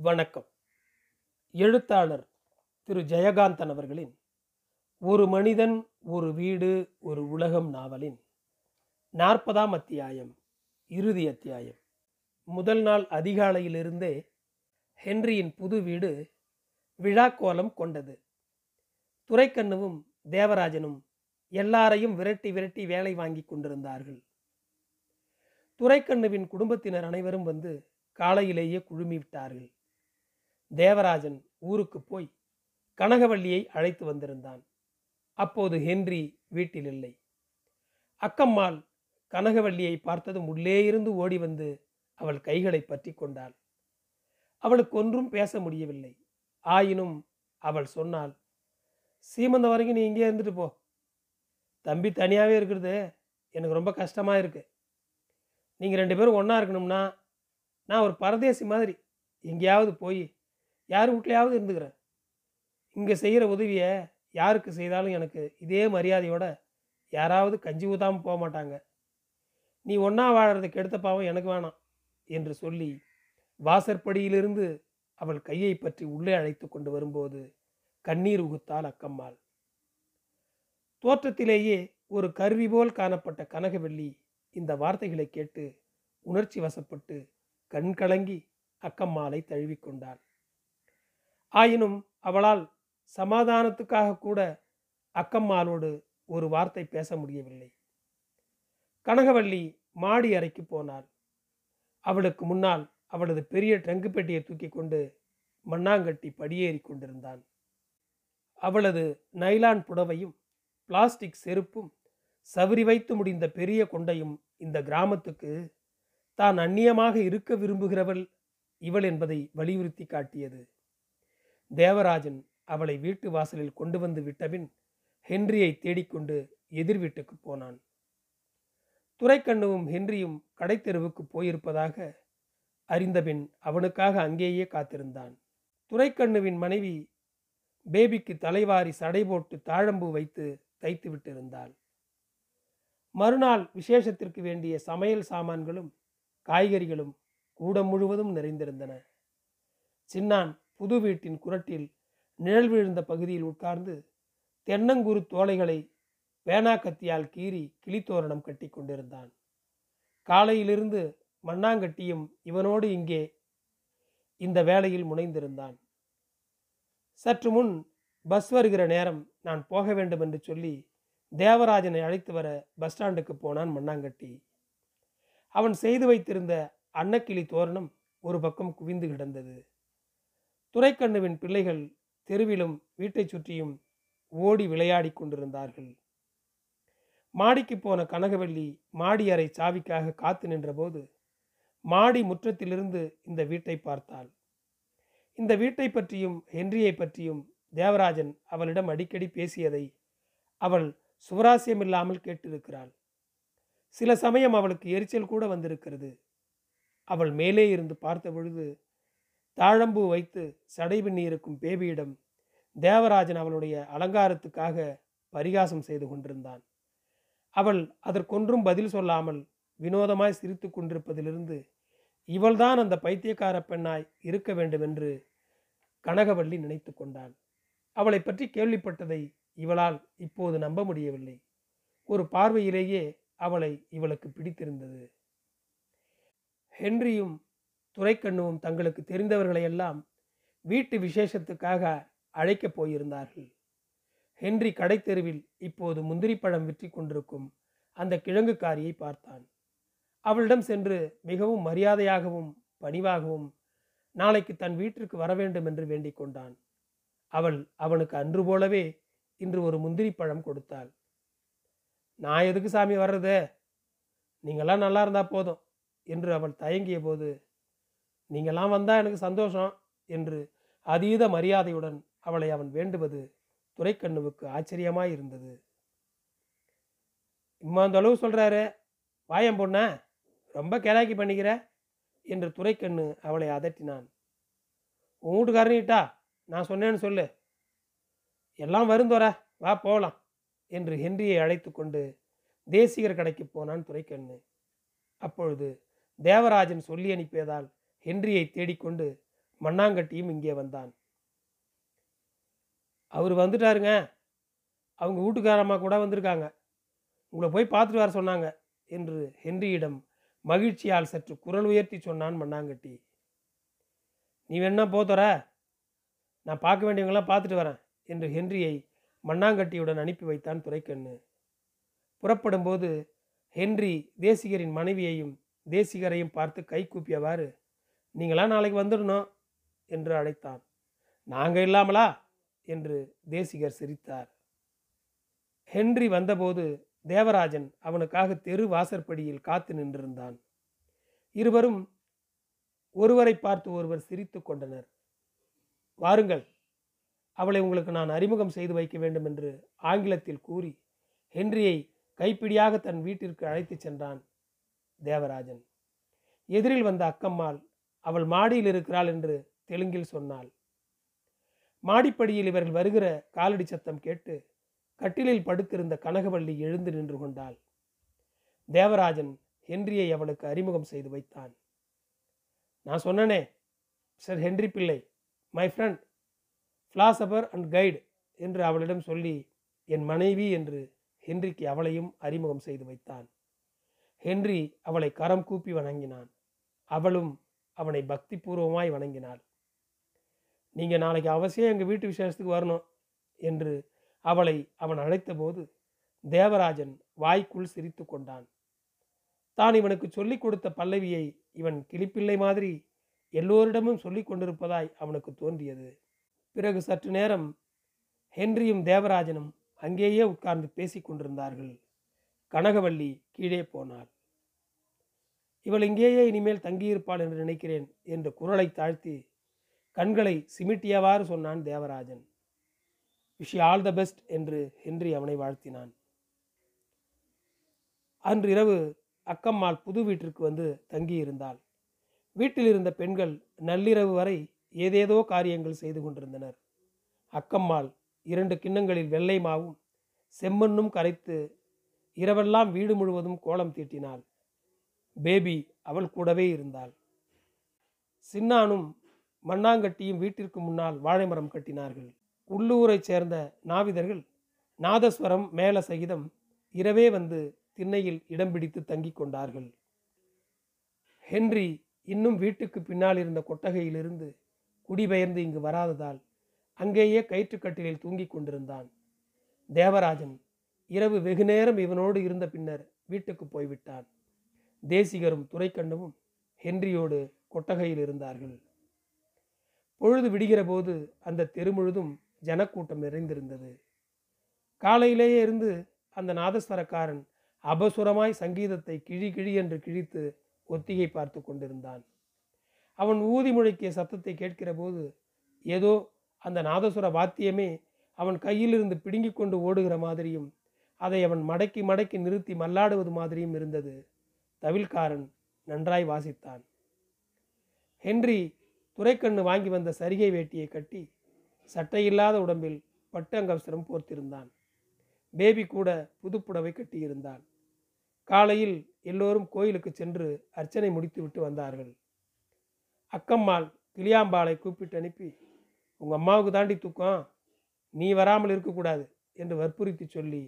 வணக்கம். எழுத்தாளர் திரு ஜெயகாந்தன் அவர்களின் ஒரு மனிதன் ஒரு வீடு ஒரு உலகம் நாவலின் நாற்பதாம் அத்தியாயம் இறுதி அத்தியாயம். முதல் நாள் அதிகாலையிலிருந்தே ஹென்ரியின் புது வீடு விழாக்கோலம் கொண்டது. துரைக்கண்ணுவும் தேவராஜனும் எல்லாரையும் விரட்டி விரட்டி வேலை வாங்கி கொண்டிருந்தார்கள். துரைக்கண்ணுவின் குடும்பத்தினர் அனைவரும் வந்து காலையிலேயே குழுமி விட்டார்கள் தேவராஜன் ஊருக்கு போய் கனகவள்ளியை அழைத்து வந்திருந்தான். அப்போது ஹென்றி வீட்டில் இல்லை அக்கம்மாள் கனகவள்ளியை பார்த்ததும் உள்ளே இருந்து ஓடி வந்து அவள் கைகளை பற்றி கொண்டாள். அவளுக்கு ஒன்றும் பேச முடியவில்லை. ஆயினும் அவள் சொன்னாள் சீமந்தம் வரைக்கும் நீ இங்கே இருந்துட்டு போ. தம்பி தனியாகவே இருக்கிறது. எனக்கு ரொம்ப கஷ்டமாக இருக்கு. நீங்கள் ரெண்டு பேரும் ஒன்றா இருக்கணும்னா நான் ஒரு பரதேசி மாதிரி எங்கேயாவது போய் யார் வீட்லையாவது இருந்துக்கிறேன் இங்கே செய்கிற உதவியை யாருக்கு செய்தாலும் எனக்கு இதே மரியாதையோட யாராவது கஞ்சி ஊதாமல் போக மாட்டாங்க. நீ ஒன்றா வாழறதுக்கு எடுத்த பாவம் எனக்கு வேணாம் என்று சொல்லி வாசற்படியிலிருந்து அவள் கையை பற்றி உள்ளே அழைத்து கொண்டு வரும்போது கண்ணீர் உகுத்தாள் அக்கம்மாள். தோற்றத்திலேயே ஒரு கருவி போல் காணப்பட்ட கனகவெள்ளி இந்த வார்த்தைகளை கேட்டு உணர்ச்சி வசப்பட்டு கண் கலங்கி அக்கம்மாளை தழுவிக்கொண்டாள் ஆயினும் அவளால் சமாதானத்துக்காக கூட அக்கம்மாளோடு ஒரு வார்த்தை பேச முடியவில்லை. கனகவல்லி மாடி அறைக்கு போனாள். அவளுக்கு முன்னால் அவளது பெரிய ட்ரங்கு பெட்டியை தூக்கி கொண்டு மண்ணாங்கட்டி படியேறி கொண்டிருந்தான். அவளது நைலான் புடவையும் பிளாஸ்டிக் செருப்பும் சவரி வைத்து முடிந்த பெரிய கொண்டையும் இந்த கிராமத்துக்கு தான் அந்நியமாக இருக்க விரும்புகிறவள் இவள் என்பதை வலியுறுத்தி காட்டியது. தேவராஜன் அவளை வீட்டு வாசலில் கொண்டு வந்து விட்டபின் ஹென்ரியை தேடிக்கொண்டு எதிர் வீட்டுக்கு போனான். துரைக்கண்ணுவும் ஹென்ரியும் கடைத்தெருவுக்கு போயிருப்பதாக அறிந்தபின் அவனுக்காக அங்கேயே காத்திருந்தான். துரைக்கண்ணுவின் மனைவி பேபிக்கு தலைவாரி சடை போட்டு தாழம்பு வைத்து தைத்து விட்டிருந்தாள். மறுநாள் விசேஷத்திற்கு வேண்டிய சமையல் சாமான்களும் காய்கறிகளும் கூடம் முழுவதும் நிறைந்திருந்தன. சின்னான் புது வீட்டின் குரட்டில் நிழல் விழுந்த பகுதியில் உட்கார்ந்து தென்னங்குரு தோலைகளை பேனா கத்தியால் கீறி கிளித்தோரணம் கட்டி கொண்டிருந்தான். காலையிலிருந்து மண்ணாங்கட்டியும் இவனோடு இங்கே இந்த வேலையில் முனைந்திருந்தான். சற்று முன் பஸ் வருகிற நேரம் நான் போக வேண்டும் என்று சொல்லி தேவராஜனை அழைத்து வர பஸ் ஸ்டாண்டுக்கு போனான் மண்ணாங்கட்டி. அவன் செய்து வைத்திருந்த அன்னக்கிளி தோரணம் ஒரு பக்கம் குவிந்து கிடந்தது. துரைக்கண்ணுவின் பிள்ளைகள் தெருவிலும் வீட்டைச் சுற்றியும் ஓடி விளையாடி கொண்டிருந்தார்கள். மாடிக்கு போன கனகவல்லி மாடி அறை சாவிக்காக காத்து நின்றபோது மாடி முற்றத்திலிருந்து இந்த வீட்டை பார்த்தாள். இந்த வீட்டை பற்றியும் ஹென்ரியை பற்றியும் தேவராஜன் அவளிடம் அடிக்கடி பேசியதை அவள் சுவராசியமில்லாமல் கேட்டிருக்கிறாள். சில சமயம் அவளுக்கு எரிச்சல் கூட வந்திருக்கிறது. அவள் மேலே இருந்து பார்த்த பொழுது தாழம்பூ வைத்து சடை பின்னி இருக்கும் பேபியிடம் தேவராஜன் அவளுடைய அலங்காரத்துக்காக பரிகாசம் செய்து கொண்டிருந்தான். அவள் அதற்கொன்றும் பதில் சொல்லாமல் வினோதமாய் சிரித்து கொண்டிருப்பதிலிருந்து இவள்தான் அந்த பைத்தியக்கார பெண்ணாய் இருக்க வேண்டும் என்று கனகவல்லி நினைத்து கொண்டாள். அவளை பற்றி கேள்விப்பட்டதை இவளால் இப்போது நம்ப முடியவில்லை. ஒரு பார்வையிலேயே அவளை இவளுக்கு பிடித்திருந்தது. ஹென்ரியும் துரைக்கண்ணுவும் தங்களுக்கு தெரிந்தவர்களையெல்லாம் வீட்டு விசேஷத்துக்காக அழைக்கப் போயிருந்தார்கள். ஹென்றி கடைத்தெருவில் இப்போது முந்திரிப்பழம் விற்றி கொண்டிருக்கும் அந்த கிழங்குக்காரியை பார்த்தான். அவளிடம் சென்று மிகவும் மரியாதையாகவும் பணிவாகவும் நாளைக்கு தன் வீட்டிற்கு வர வேண்டும் என்று வேண்டிக் கொண்டான். அவள் அவனுக்கு அன்று போலவே இன்று ஒரு முந்திரி பழம் கொடுத்தாள். நான் எதுக்கு சாமி வர்றது? நீங்களாம் நல்லா இருந்தா போதும் என்று அவள் தயங்கிய போது நீங்களாம் வந்தால் எனக்கு சந்தோஷம் என்று அதீத மரியாதையுடன் அவளை அவன் வேண்டுவது துரைக்கண்ணுவுக்கு ஆச்சரியமாக இருந்தது. இம்மா அந்த அளவு சொல்கிறாரு வாயம் பொண்ண ரொம்ப கேராக்கி பண்ணிக்கிற என்று துரைக்கண்ணு அவளை அதட்டினான். உன் வீட்டுக்காரனிட்டா நான் சொன்னேன்னு சொல்லு. எல்லாம் வருந்தோர வா போகலாம் என்று ஹென்ரியை அழைத்து கொண்டு தேசிகர் கடைக்கு போனான் துரைக்கண்ணு. அப்பொழுது தேவராஜன் சொல்லி அனுப்பியதால் ஹென்ரியை தேடிக்கொண்டு மண்ணாங்கட்டியும் இங்கே வந்தான். அவர் வந்துட்டாருங்க. அவங்க வீட்டுக்காரம்மா கூட வந்திருக்காங்க. உங்களை போய் பார்த்துட்டு வர சொன்னாங்க என்று ஹென்ரியிடம் மகிழ்ச்சியால் சற்று குரல் உயர்த்தி சொன்னான் மண்ணாங்கட்டி. நீ வேணா போத்தர நான் பார்க்க வேண்டியவங்களாம் பார்த்துட்டு வரேன் என்று ஹென்ரியை மண்ணாங்கட்டியுடன் அனுப்பி வைத்தான் துரைக்கண்ணு. புறப்படும்போது ஹென்றி தேசிகரின் மனைவியையும் தேசிகரையும் பார்த்து கை கூப்பியவாறு நீங்களாம் நாளைக்கு வந்துடணும் என்று அழைத்தான். நாங்கள் இல்லாமலா? என்று தேசிகர் சிரித்தார். ஹென்றி வந்தபோது தேவராஜன் அவனுக்காக தெரு வாசற்படியில் காத்து நின்றிருந்தான். இருவரும் ஒருவரை பார்த்து ஒருவர் சிரித்து கொண்டனர். வாருங்கள் அவளை உங்களுக்கு நான் அறிமுகம் செய்து வைக்க வேண்டும் என்று ஆங்கிலத்தில் கூறி ஹென்ரியை கைப்பிடியாக தன் வீட்டிற்கு அழைத்துச் சென்றான் தேவராஜன். எதிரில் வந்த அக்கம்மாள் அவள் மாடியில் இருக்கிறாள் என்று தெலுங்கில் சொன்னாள். மாடிப்படியில் இவர்கள் வருகிற காலடி சத்தம் கேட்டு கட்டிலில் படுத்திருந்த கனகவள்ளி எழுந்து நின்று கொண்டாள். தேவராஜன் ஹென்ரியை அவளுக்கு அறிமுகம் செய்து வைத்தான். நான் சொன்னனே sir Henry Pillai my friend philosopher and guide என்று அவளிடம் சொல்லி என் மனைவி என்று ஹென்றிக்கு அவளையும் அறிமுகம் செய்து வைத்தான். ஹென்றி அவளை கரம் கூப்பி வணங்கினான். அவளும் அவனை பக்தி பூர்வமாய் வணங்கினாள். நீங்கள் நாளைக்கு அவசியம் எங்கள் வீட்டு விசேஷத்துக்கு வரணும் என்று அவளை அவன் அழைத்தபோது தேவராஜன் வாய்க்குள் சிரித்து கொண்டான். தான் இவனுக்கு சொல்லிக் கொடுத்த பல்லவியை இவன் கிளிப்பிள்ளை மாதிரி எல்லோரிடமும் சொல்லிக் கொண்டிருப்பதாய் அவனுக்கு தோன்றியது. பிறகு சற்று நேரம் ஹென்ரியும் தேவராஜனும் அங்கேயே உட்கார்ந்து பேசிக் கொண்டிருந்தார்கள். கனகவள்ளி கீழே போனாள். இவள் இங்கேயே இனிமேல் தங்கியிருப்பாள் என்று நினைக்கிறேன் என்று குரலை தாழ்த்தி கண்களை சிமிட்டியவாறு சொன்னான் Devarajan. Wish all the best என்று ஹென்றி அவனை வாழ்த்தினான். அன்று இரவு அக்கம்மாள் புது வீட்டிற்கு வந்து தங்கியிருந்தாள். வீட்டில் இருந்த பெண்கள் நள்ளிரவு வரை ஏதேதோ காரியங்கள் செய்து கொண்டிருந்தனர். அக்கம்மாள் இரண்டு கிண்ணங்களில் வெள்ளை மாவும் செம்மண்ணும் கரைத்து இரவெல்லாம் வீடு முழுவதும் கோலம் தீட்டினாள். பேபி அவள் கூடவே இருந்தாள். சின்னானும் மண்ணாங்கட்டியும் வீட்டிற்கு முன்னால் வாழைமரம் கட்டினார்கள். உள்ளூரைச் சேர்ந்த நாவிதர்கள் நாதஸ்வரம் மேல சகிதம் இரவே வந்து திண்ணையில் இடம் பிடித்து தங்கிக் கொண்டார்கள். ஹென்றி இன்னும் வீட்டுக்கு பின்னால் இருந்த கொட்டகையிலிருந்து குடிபெயர்ந்து இங்கு வராததால் அங்கேயே கயிற்றுக்கட்டிலில் தூங்கிக் கொண்டிருந்தான். தேவராஜன் இரவு வெகுநேரம் இவனோடு இருந்த பின்னர் வீட்டுக்கு போய்விட்டான். தேசிகரும் துரைக்கண்ணுவும் ஹென்ரியோடு கொட்டகையில் இருந்தார்கள். பொழுது விடுகிற போது அந்த தெரு முழுதும் ஜனக்கூட்டம் நிறைந்திருந்தது. காலையிலேயே இருந்து அந்த நாதஸ்வரக்காரன் அபசுரமாய் சங்கீதத்தை கிழி கிழி என்று கிழித்து ஒத்திகை பார்த்து கொண்டிருந்தான். அவன் ஊதி முழக்கிய சத்தத்தை கேட்கிற போது ஏதோ அந்த நாதசுர வாத்தியமே அவன் கையிலிருந்து பிடுங்கிக் கொண்டு ஓடுகிற மாதிரியும் அதை அவன் மடக்கி மடக்கி நிறுத்தி மல்லாடுவது மாதிரியும் இருந்தது. தவில்காரன் நன்றாய் வாசித்தான். ஹென்றி துரைக்கண்ணு வாங்கி வந்த சரிகை வேட்டியை கட்டி சட்டையில்லாத உடம்பில் பட்டு அங்கவசரம் போர்த்திருந்தான். பேபி கூட புதுப்புடவை கட்டியிருந்தான். காலையில் எல்லோரும் கோயிலுக்கு சென்று அர்ச்சனை முடித்துவிட்டு வந்தார்கள். அக்கம்மாள் கிளியாம்பாளை கூப்பிட்டு அனுப்பி உங்கள் அம்மாவுக்கு தாண்டி தூக்கம். நீ வராமல் இருக்கக்கூடாது என்று வற்புறுத்தி சொல்லி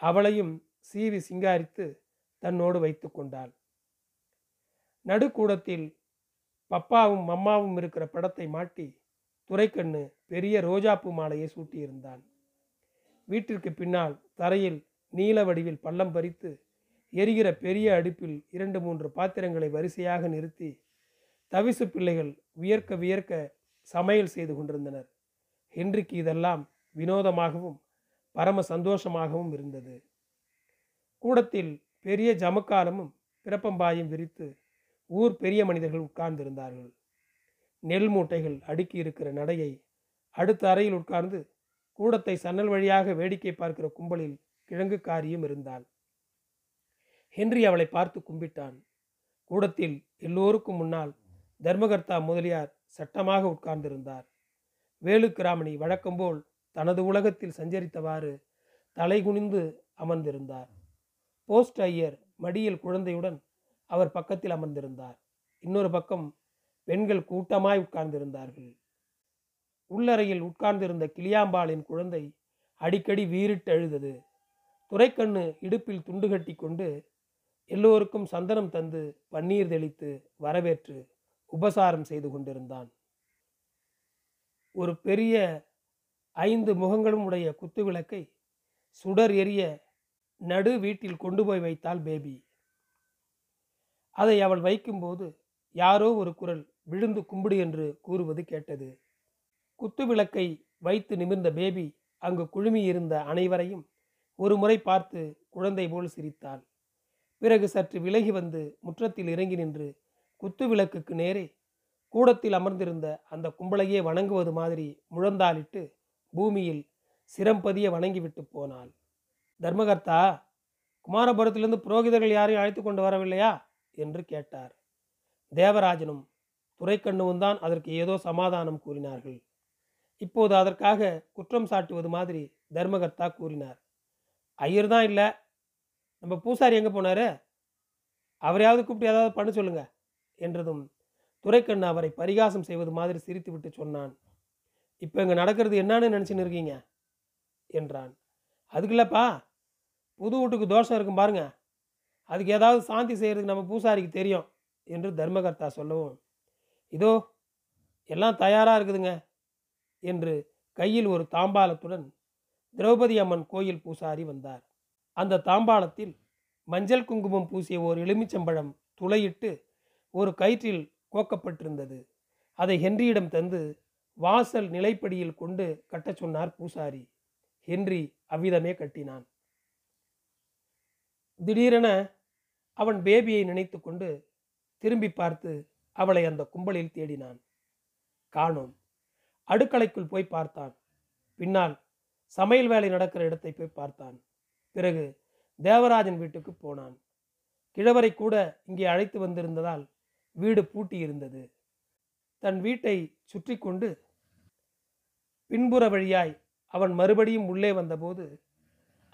அவளையும் சீவி சிங்காரித்து தன்னோடு வைத்து கொண்டாள். நடுக்கூடத்தில் பப்பாவும் அம்மாவும் இருக்கிற படத்தை மாட்டி துரைக்கண்ணு பெரிய ரோஜாப்பூ மாலையை சூட்டியிருந்தான். வீட்டிற்கு பின்னால் தரையில் நீல வடிவில் பள்ளம் பறித்து எரிகிற பெரிய அடுப்பில் இரண்டு மூன்று பாத்திரங்களை வரிசையாக நிறுத்தி தவிசு பிள்ளைகள் வியர்க்க வியர்க்க சமையல் செய்து கொண்டிருந்தனர். ஹென்றிக்கு இதெல்லாம் வினோதமாகவும் பரம சந்தோஷமாகவும் இருந்தது. கூடத்தில் பெரிய ஜமக்காலமும் பிறப்பம்பாயும் விரித்து ஊர் பெரிய மனிதர்கள் உட்கார்ந்திருந்தார்கள். நெல் மூட்டைகள் அடுக்கி இருக்கிற நடையை அடுத்த அறையில் உட்கார்ந்து கூடத்தை சன்னல் வழியாக வேடிக்கை பார்க்கிற கும்பலில் கிழங்குக்காரியும் இருந்தாள். ஹென்றி அவளை பார்த்து கும்பிட்டான். கூடத்தில் எல்லோருக்கும் முன்னால் தர்மகர்த்தா முதலியார் சட்டமாக உட்கார்ந்திருந்தார். வேலுக்கிராமணி வழக்கம்போல் தனது உலகத்தில் சஞ்சரித்தவாறு தலை குனிந்து அமர்ந்திருந்தார். போஸ்ட் ஐயர் மடியில் குழந்தையுடன் அவர் பக்கத்தில் அமர்ந்திருந்தார். இன்னொரு பக்கம் பெண்கள் கூட்டமாய் உட்கார்ந்திருந்தார்கள். உள்ளறையில் உட்கார்ந்திருந்த கிளியாம்பாளின் குழந்தை அடிக்கடி வீறிட்டு அழுதது. துரைக்கண்ணு இடுப்பில் துண்டு கட்டி கொண்டு எல்லோருக்கும் சந்தனம் தந்து பன்னீர் தெளித்து வரவேற்று உபசாரம் செய்து கொண்டிருந்தான். ஒரு பெரிய ஐந்து முகங்களும் உடைய குத்துவிளக்கை சுடர் எரிய நடு வீட்டில் கொண்டு போய் வைத்தாள் பேபி. அதை அவள் வைக்கும்போது யாரோ ஒரு குரல் விழுந்து கும்பிடு என்று கூறுவது கேட்டது. குத்து விளக்கை வைத்து நிமிர்ந்த பேபி அங்கு குழுமியிருந்த அனைவரையும் ஒரு முறை பார்த்து குழந்தை போல் சிரித்தாள். பிறகு சற்று விலகி வந்து முற்றத்தில் இறங்கி நின்று குத்து விளக்குக்கு நேரே கூடத்தில் அமர்ந்திருந்த அந்த கும்பலையே வணங்குவது மாதிரி முழந்தாளிட்டு பூமியில் சிரம்பதிய வணங்கிவிட்டு போனாள். தர்மகர்த்தா குமாரபுரத்திலிருந்து புரோகிதர்கள் யாரையும் அழைத்து கொண்டு வரவில்லையா? என்று கேட்டார். தேவராஜனும் துரைக்கண்ணுவும் தான் அதற்கு ஏதோ சமாதானம் கூறினார்கள். இப்போது அதற்காக குற்றம் சாட்டுவது மாதிரி தர்மகர்த்தா கூறினார். ஐயர் தான் இல்லை. நம்ம பூசாரி எங்கே போனாரு? அவரையாவது கூப்பிட்டு ஏதாவது பண்ண சொல்லுங்க என்றதும் துரைக்கண்ணு அவரை பரிகாசம் செய்வது மாதிரி சிரித்துவிட்டு சொன்னான். இப்போ இங்கே நடக்கிறது என்னன்னு நினச்சின்னு இருக்கீங்க? என்றான். அதுக்குள்ளப்பா புது வீட்டுக்கு தோஷம் இருக்கும் பாருங்க. அதுக்கு ஏதாவது சாந்தி செய்கிறதுக்கு நம்ம பூசாரிக்கு தெரியும் என்று தர்மகர்த்தா சொல்லவும் இதோ எல்லாம் தயாராக இருக்குதுங்க என்று கையில் ஒரு தாம்பாலத்துடன் திரௌபதி அம்மன் கோயில் பூசாரி வந்தார். அந்த தாம்பாளத்தில் மஞ்சள் குங்குமம் பூசிய ஒரு எலுமிச்சம்பழம் துளையிட்டு ஒரு கயிற்றில் கோக்கப்பட்டிருந்தது. அதை ஹென்ரியிடம் தந்து வாசல் நிலைப்படியில் கொண்டு கட்டச் சொன்னார் பூசாரி. ஹென்றி அவ்விதமே கட்டினான். திடீரென அவன் பேபியை நினைத்து கொண்டு திரும்பி பார்த்து அவளை அந்த கும்பலில் தேடினான். காணோம். அடுக்கலைக்குள் போய் பார்த்தான். பின்னால் சமையல் வேலை நடக்கிற இடத்தை போய் பார்த்தான். பிறகு தேவராஜன் வீட்டுக்கு போனான். கிழவரை கூட இங்கே அழைத்து வந்திருந்ததால் வீடு பூட்டி இருந்தது தன் வீட்டை சுற்றி கொண்டு பின்புற வழியாய் அவன் மறுபடியும் உள்ளே வந்தபோது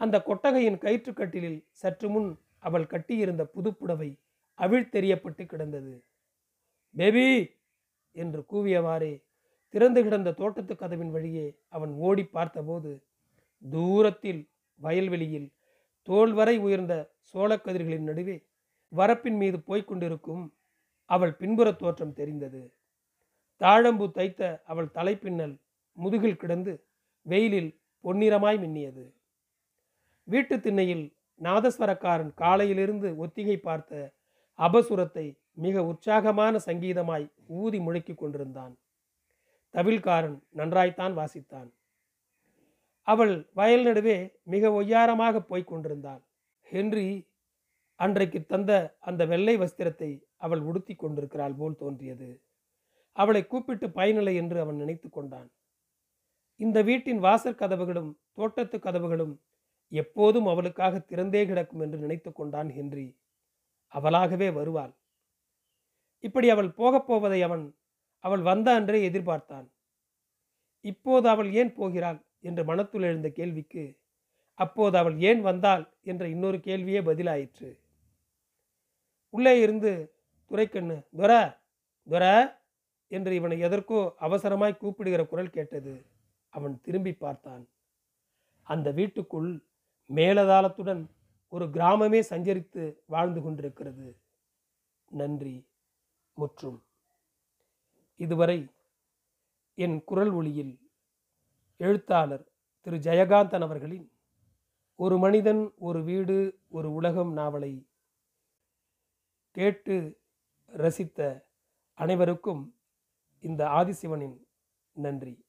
அந்த கொட்டகையின் கயிற்றுக்கட்டிலில் சற்று முன் அவள் கட்டியிருந்த புதுப்புடவை அவிழ்த்தெறியப்பட்டு கிடந்தது. பேபி! என்று கூவியவாறே திறந்து கிடந்த தோட்டத்து கதவின் வழியே அவன் ஓடி பார்த்தபோது தூரத்தில் வயல்வெளியில் தோல் வரை உயர்ந்த சோளக்கதிர்களின் நடுவே வரப்பின் மீது போய்கொண்டிருக்கும் அவள் பின்புற தோற்றம் தெரிந்தது. தாழம்பு தைத்த அவள் தலைப்பின்னல் முதுகில் கிடந்து வெயிலில் பொன்னிறமாய் மின்னியது. வீட்டு திண்ணையில் நாதஸ்வரக்காரன் காலையிலிருந்து ஒத்திகை பார்த்த அபசுரத்தை மிக உற்சாகமான சங்கீதமாய் ஊதி முழக்கிக் கொண்டிருந்தான். தவில்காரன் நன்றாய்த்தான் வாசித்தான். அவள் வயல் நடுவே மிக ஒய்யாரமாக போய்க் கொண்டிருந்தாள் ஹென்றி அன்றைக்கு தந்த அந்த வெள்ளை வஸ்திரத்தை அவள் உடுத்தி கொண்டிருக்கிறாள் போல் தோன்றியது. அவளை கூப்பிட்டு பயனில்லை என்று அவன் நினைத்து கொண்டான். இந்த வீட்டின் வாசற் கதவுகளும் தோட்டத்து கதவுகளும் எப்போதும் அவளுக்காக திறந்தே கிடக்கும் என்று நினைத்து கொண்டான் ஹென்றி. அவளாகவே வருவாள். இப்படி அவள் போகப் போவதை அவன் அவள் வந்த அன்றே எதிர்பார்த்தான். இப்போது அவள் ஏன் போகிறாள்? என்று மனத்துள் எழுந்த கேள்விக்கு அப்போது அவள் ஏன் வந்தாள்? என்ற இன்னொரு கேள்வியே பதிலாயிற்று. உள்ளே இருந்து துரைக்கண்ணு துர துர என்று இவனை எதற்கோ அவசரமாய் கூப்பிடுகிற குரல் கேட்டது. அவன் திரும்பி பார்த்தான். அந்த வீட்டுக்குள் மேலதாளத்துடன் ஒரு கிராமமே சஞ்சரித்து வாழ்ந்து கொண்டிருக்கிறது. நன்றி முற்றும். இதுவரை என் குரல் ஒளியில் எழுத்தாளர் திரு. ஜெயகாந்தன் அவர்களின் ஒரு மனிதன் ஒரு வீடு ஒரு உலகம் நாவலை கேட்டு ரசித்த அனைவருக்கும் இந்த ஆதிசிவனின் நன்றி.